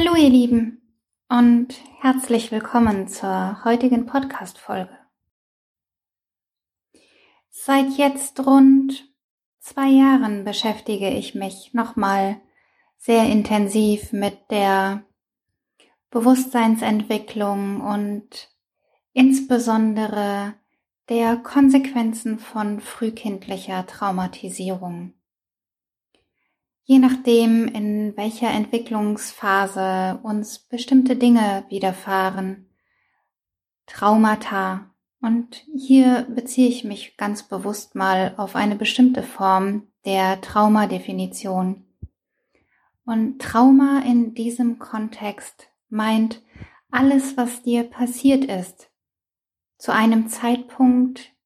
Hallo ihr Lieben und herzlich willkommen zur heutigen Podcast-Folge. Seit jetzt rund zwei Jahren beschäftige ich mich nochmal sehr intensiv mit der Bewusstseinsentwicklung und insbesondere der Konsequenzen von frühkindlicher Traumatisierung. Je nachdem, in welcher Entwicklungsphase uns bestimmte Dinge widerfahren, Traumata, und hier beziehe ich mich ganz bewusst mal auf eine bestimmte Form der Traumadefinition. Und Trauma in diesem Kontext meint alles, was dir passiert ist, zu einem Zeitpunkt,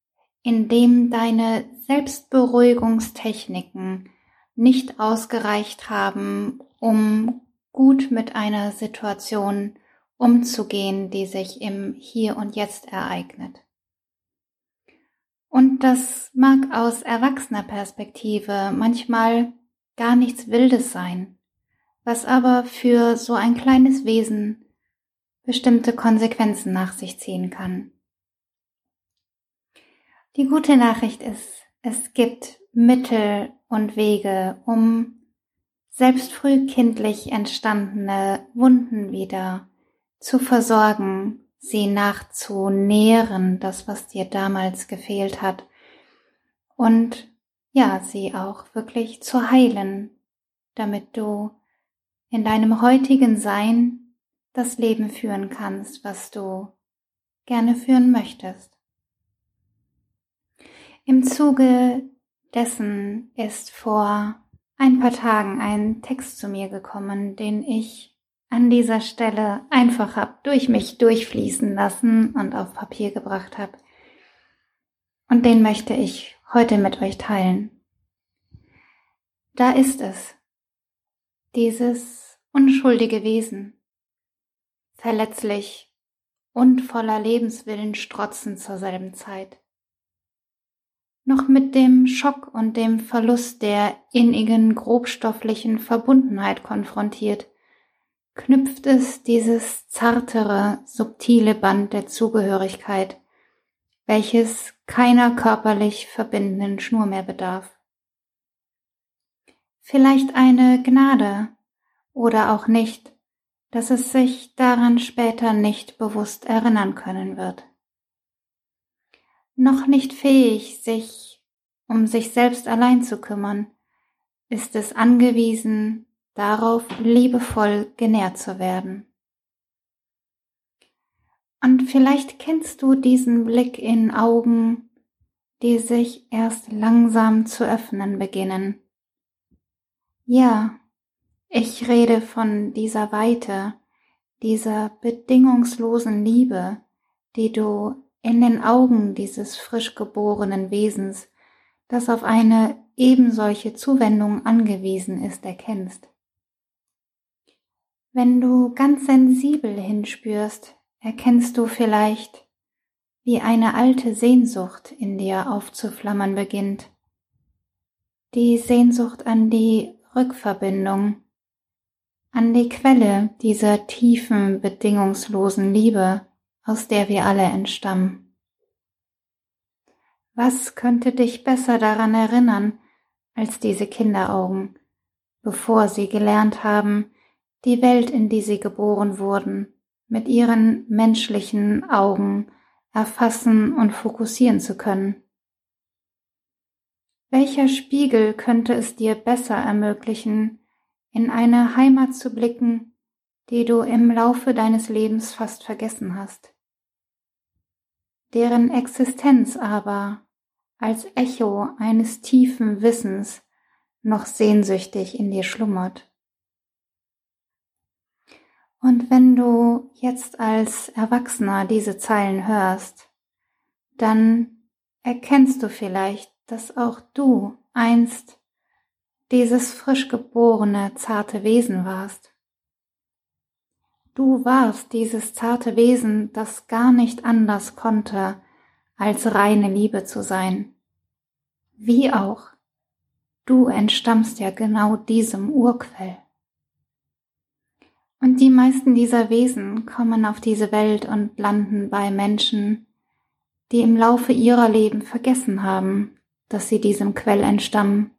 in dem deine Selbstberuhigungstechniken nicht ausgereicht haben, um gut mit einer Situation umzugehen, die sich im Hier und Jetzt ereignet. Und das mag aus erwachsener Perspektive manchmal gar nichts Wildes sein, was aber für so ein kleines Wesen bestimmte Konsequenzen nach sich ziehen kann. Die gute Nachricht ist, es gibt Mittel und Wege, um selbst frühkindlich entstandene Wunden wieder zu versorgen, sie nachzunähren, das, was dir damals gefehlt hat, und ja, sie auch wirklich zu heilen, damit du in deinem heutigen Sein das Leben führen kannst, was du gerne führen möchtest. Im Zuge dessen ist vor ein paar Tagen ein Text zu mir gekommen, den ich an dieser Stelle einfach hab durch mich durchfließen lassen und auf Papier gebracht habe. Und den möchte ich heute mit euch teilen. Da ist es, dieses unschuldige Wesen, verletzlich und voller Lebenswillen strotzen zur selben Zeit noch mit dem Schock und dem Verlust der innigen grobstofflichen Verbundenheit konfrontiert, knüpft es dieses zartere, subtile Band der Zugehörigkeit, welches keiner körperlich verbindenden Schnur mehr bedarf. Vielleicht eine Gnade oder auch nicht, dass es sich daran später nicht bewusst erinnern können wird noch nicht fähig, sich um sich selbst allein zu kümmern, ist es angewiesen, darauf liebevoll genährt zu werden. Und vielleicht kennst du diesen Blick in Augen, die sich erst langsam zu öffnen beginnen. Ja, ich rede von dieser Weite, dieser bedingungslosen Liebe, die du in den Augen dieses frisch geborenen Wesens, das auf eine ebensolche Zuwendung angewiesen ist, erkennst. Wenn du ganz sensibel hinspürst, erkennst du vielleicht, wie eine alte Sehnsucht in dir aufzuflammern beginnt. Die Sehnsucht an die Rückverbindung, an die Quelle dieser tiefen, bedingungslosen Liebe, aus der wir alle entstammen. Was könnte dich besser daran erinnern als diese Kinderaugen, bevor sie gelernt haben, die Welt, in die sie geboren wurden, mit ihren menschlichen Augen erfassen und fokussieren zu können? Welcher Spiegel könnte es dir besser ermöglichen, in eine Heimat zu blicken, die du im Laufe deines Lebens fast vergessen hast? Deren Existenz aber als Echo eines tiefen Wissens noch sehnsüchtig in dir schlummert. Und wenn du jetzt als Erwachsener diese Zeilen hörst, dann erkennst du vielleicht, dass auch du einst dieses frisch geborene, zarte Wesen warst. Du warst dieses zarte Wesen, das gar nicht anders konnte, als reine Liebe zu sein. Wie auch, du entstammst ja genau diesem Urquell. Und die meisten dieser Wesen kommen auf diese Welt und landen bei Menschen, die im Laufe ihrer Leben vergessen haben, dass sie diesem Quell entstammen.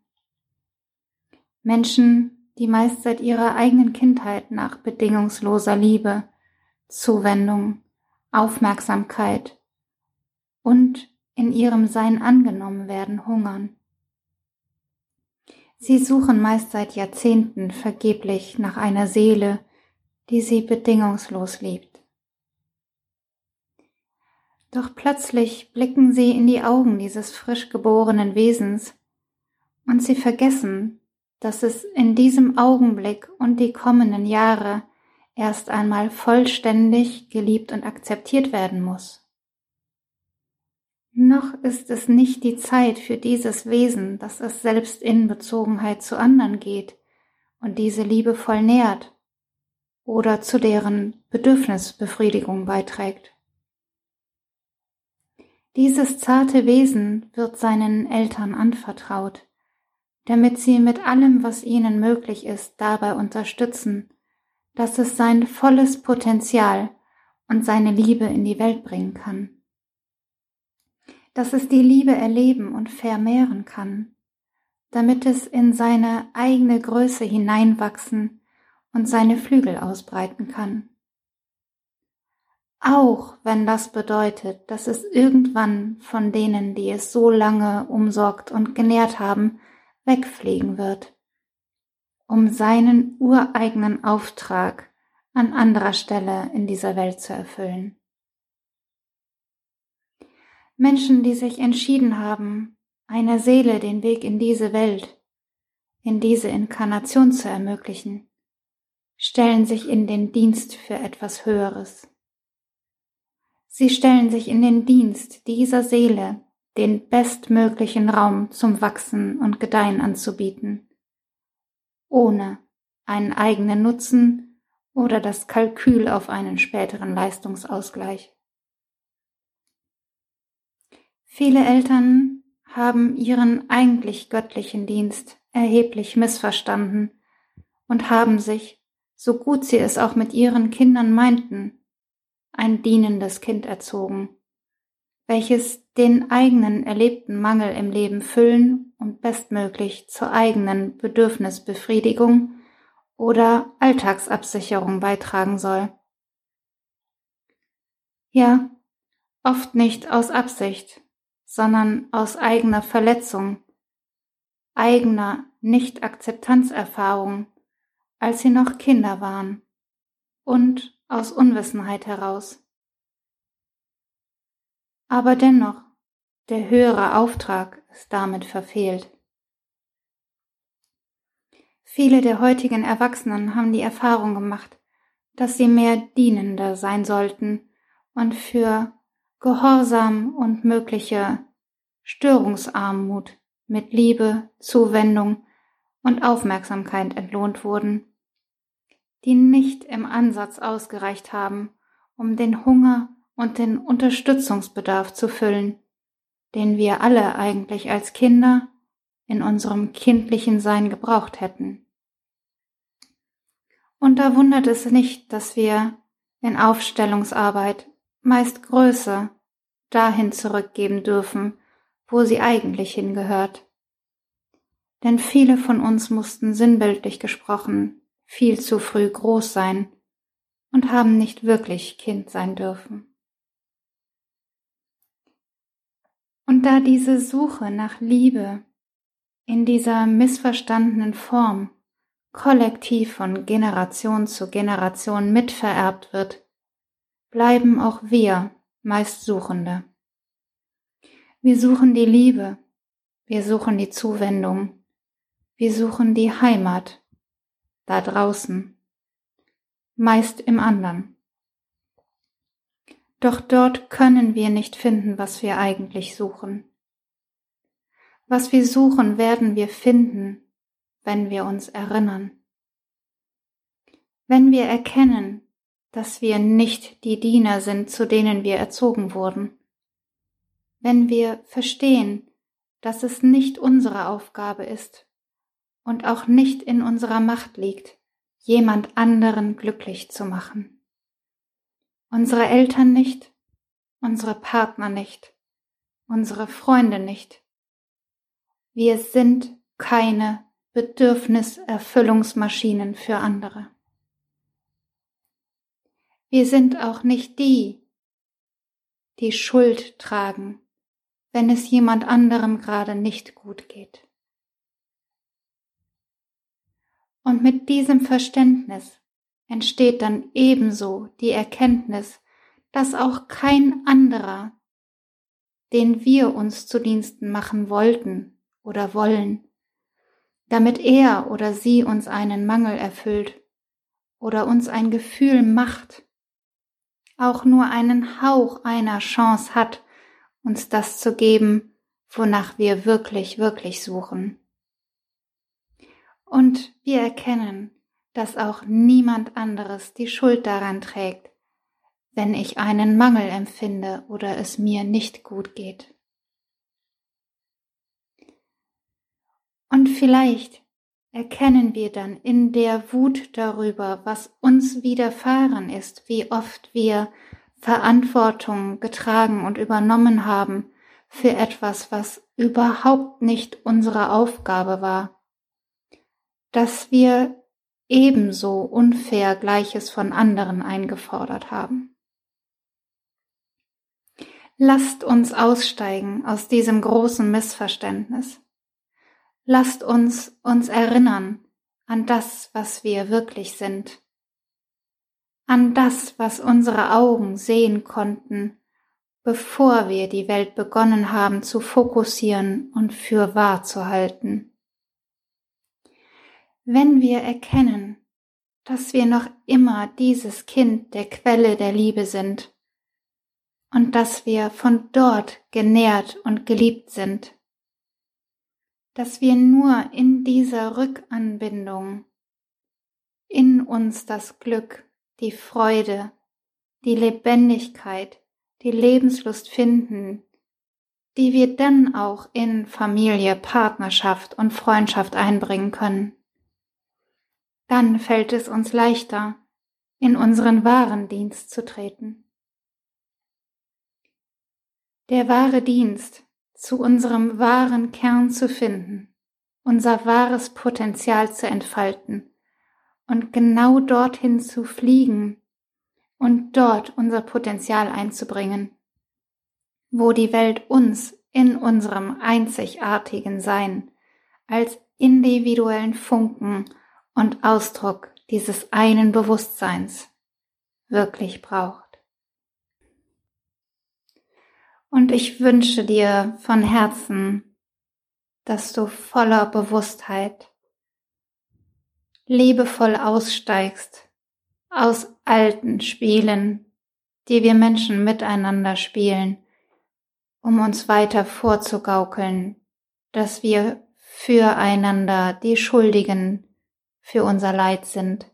Menschen, die meist seit ihrer eigenen Kindheit nach bedingungsloser Liebe, Zuwendung, Aufmerksamkeit und in ihrem Sein angenommen werden, hungern. Sie suchen meist seit Jahrzehnten vergeblich nach einer Seele, die sie bedingungslos liebt. Doch plötzlich blicken sie in die Augen dieses frisch geborenen Wesens und sie vergessen, dass es in diesem Augenblick und die kommenden Jahre erst einmal vollständig geliebt und akzeptiert werden muss. Noch ist es nicht die Zeit für dieses Wesen, dass es selbst in Bezogenheit zu anderen geht und diese liebevoll nährt oder zu deren Bedürfnisbefriedigung beiträgt. Dieses zarte Wesen wird seinen Eltern anvertraut, damit sie mit allem, was ihnen möglich ist, dabei unterstützen, dass es sein volles Potenzial und seine Liebe in die Welt bringen kann. Dass es die Liebe erleben und vermehren kann, damit es in seine eigene Größe hineinwachsen und seine Flügel ausbreiten kann. Auch wenn das bedeutet, dass es irgendwann von denen, die es so lange umsorgt und genährt haben, wegfliegen wird, um seinen ureigenen Auftrag an anderer Stelle in dieser Welt zu erfüllen. Menschen, die sich entschieden haben, einer Seele den Weg in diese Welt, in diese Inkarnation zu ermöglichen, stellen sich in den Dienst für etwas Höheres. Sie stellen sich in den Dienst dieser Seele, den bestmöglichen Raum zum Wachsen und Gedeihen anzubieten, ohne einen eigenen Nutzen oder das Kalkül auf einen späteren Leistungsausgleich. Viele Eltern haben ihren eigentlich göttlichen Dienst erheblich missverstanden und haben sich so gut sie es auch mit ihren Kindern meinten, ein dienendes Kind erzogen, welches den eigenen erlebten Mangel im Leben füllen und bestmöglich zur eigenen Bedürfnisbefriedigung oder Alltagsabsicherung beitragen soll. Ja, oft nicht aus Absicht, sondern aus eigener Verletzung, eigener Nicht-Akzeptanzerfahrung als sie noch Kinder waren und aus Unwissenheit heraus. Aber dennoch, der höhere Auftrag ist damit verfehlt. Viele der heutigen Erwachsenen haben die Erfahrung gemacht, dass sie mehr dienender sein sollten und für Gehorsam und mögliche Störungsarmut mit Liebe, Zuwendung und Aufmerksamkeit entlohnt wurden, die nicht im Ansatz ausgereicht haben, um den Hunger und den Unterstützungsbedarf zu füllen, den wir alle eigentlich als Kinder in unserem kindlichen Sein gebraucht hätten. Und da wundert es nicht, dass wir in Aufstellungsarbeit meist Größe dahin zurückgeben dürfen, wo sie eigentlich hingehört denn viele von uns mussten sinnbildlich gesprochen viel zu früh groß sein und haben nicht wirklich Kind sein dürfen. Und da diese Suche nach Liebe in dieser missverstandenen Form kollektiv von Generation zu Generation mitvererbt wird, bleiben auch wir meist Suchende. Wir suchen die Liebe, wir suchen die Zuwendung, wir suchen die Heimat da draußen, meist im anderen. Doch dort können wir nicht finden, was wir eigentlich suchen. Was wir suchen, werden wir finden, wenn wir uns erinnern. Wenn wir erkennen, dass wir nicht die Diener sind, zu denen wir erzogen wurden. Wenn wir verstehen, dass es nicht unsere Aufgabe ist, und auch nicht in unserer Macht liegt, jemand anderen glücklich zu machen. Unsere Eltern nicht, unsere Partner nicht, unsere Freunde nicht. Wir sind keine Bedürfniserfüllungsmaschinen für andere. Wir sind auch nicht die, die Schuld tragen, wenn es jemand anderem gerade nicht gut geht. Und mit diesem Verständnis entsteht dann ebenso die Erkenntnis, dass auch kein anderer, den wir uns zu Diensten machen wollten oder wollen, damit er oder sie uns einen Mangel erfüllt oder uns ein Gefühl macht, auch nur einen Hauch einer Chance hat, uns das zu geben, wonach wir wirklich, wirklich suchen. Und wir erkennen, dass auch niemand anderes die Schuld daran trägt, wenn ich einen Mangel empfinde oder es mir nicht gut geht. Und vielleicht erkennen wir dann in der Wut darüber, was uns widerfahren ist, wie oft wir Verantwortung getragen und übernommen haben für etwas, was überhaupt nicht unsere Aufgabe war, dass wir ebenso unfair Gleiches von anderen eingefordert haben. Lasst uns aussteigen aus diesem großen Missverständnis. Lasst uns uns erinnern an das, was wir wirklich sind, an das, was unsere Augen sehen konnten, bevor wir die Welt begonnen haben zu fokussieren und für wahr zu halten. Wenn wir erkennen, dass wir noch immer dieses Kind der Quelle der Liebe sind und dass wir von dort genährt und geliebt sind, dass wir nur in dieser Rückanbindung in uns das Glück, die Freude, die Lebendigkeit, die Lebenslust finden, die wir dann auch in Familie, Partnerschaft und Freundschaft einbringen können. Dann fällt es uns leichter, in unseren wahren Dienst zu treten. Der wahre Dienst zu unserem wahren Kern zu finden, unser wahres Potenzial zu entfalten und genau dorthin zu fliegen und dort unser Potenzial einzubringen, wo die Welt uns in unserem einzigartigen Sein als individuellen Funken und Ausdruck dieses einen Bewusstseins wirklich braucht. Und ich wünsche dir von Herzen, dass du voller Bewusstheit liebevoll aussteigst aus alten Spielen, die wir Menschen miteinander spielen, um uns weiter vorzugaukeln, dass wir füreinander die Schuldigen für unser Leid sind,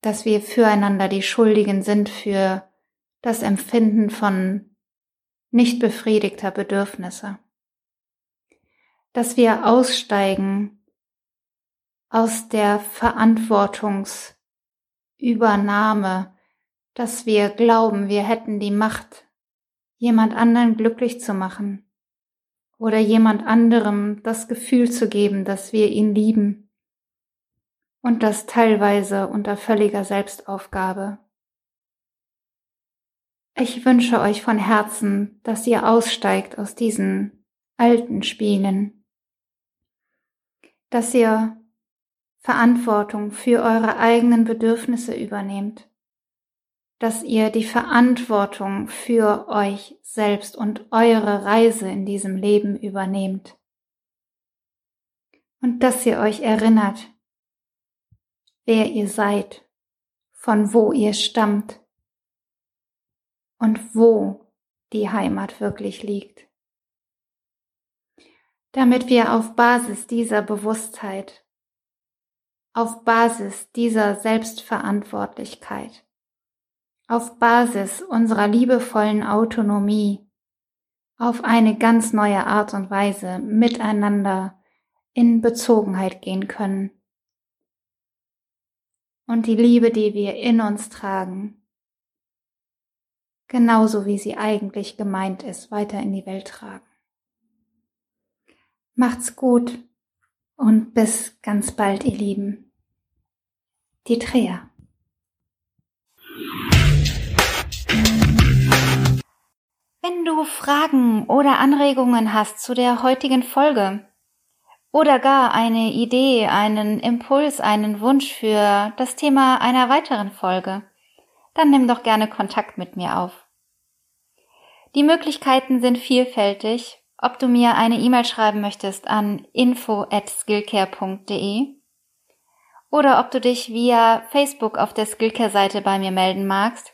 dass wir füreinander die Schuldigen sind für das Empfinden von nicht befriedigter Bedürfnisse. Dass wir aussteigen aus der Verantwortungsübernahme, dass wir glauben, wir hätten die Macht, jemand anderen glücklich zu machen oder jemand anderem das Gefühl zu geben, dass wir ihn lieben und das teilweise unter völliger Selbstaufgabe. Ich wünsche euch von Herzen, dass ihr aussteigt aus diesen alten Spielen, dass ihr Verantwortung für eure eigenen Bedürfnisse übernehmt, dass ihr die Verantwortung für euch selbst und eure Reise in diesem Leben übernehmt. Und dass ihr euch erinnert, wer ihr seid, von wo ihr stammt und wo die Heimat wirklich liegt. Damit wir auf Basis dieser Bewusstheit, auf Basis dieser Selbstverantwortlichkeit, auf Basis unserer liebevollen Autonomie auf eine ganz neue Art und Weise miteinander in Bezogenheit gehen können. Und die Liebe, die wir in uns tragen, genauso wie sie eigentlich gemeint ist, weiter in die Welt tragen. Macht's gut und bis ganz bald, ihr Lieben. Die Dreher. Wenn du Fragen oder Anregungen hast zu der heutigen Folge oder gar eine Idee, einen Impuls, einen Wunsch für das Thema einer weiteren Folge, dann nimm doch gerne Kontakt mit mir auf. Die Möglichkeiten sind vielfältig, ob du mir eine E-Mail schreiben möchtest an info at skillcare.de oder ob du dich via Facebook auf der Skillcare-Seite bei mir melden magst,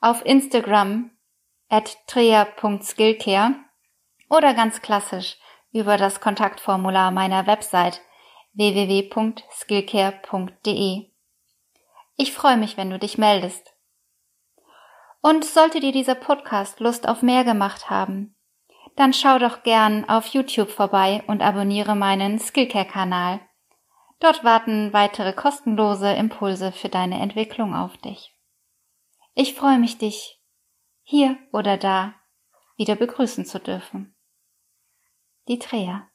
auf Instagram at trea.skillcare oder ganz klassisch über das Kontaktformular meiner Website www.skillcare.de. Ich freue mich, wenn du dich meldest. Und sollte dir dieser Podcast Lust auf mehr gemacht haben, dann schau doch gern auf YouTube vorbei und abonniere meinen Skillcare-Kanal. Dort warten weitere kostenlose Impulse für deine Entwicklung auf dich. Ich freue mich, dich hier oder da wieder begrüßen zu dürfen. Die Dreher.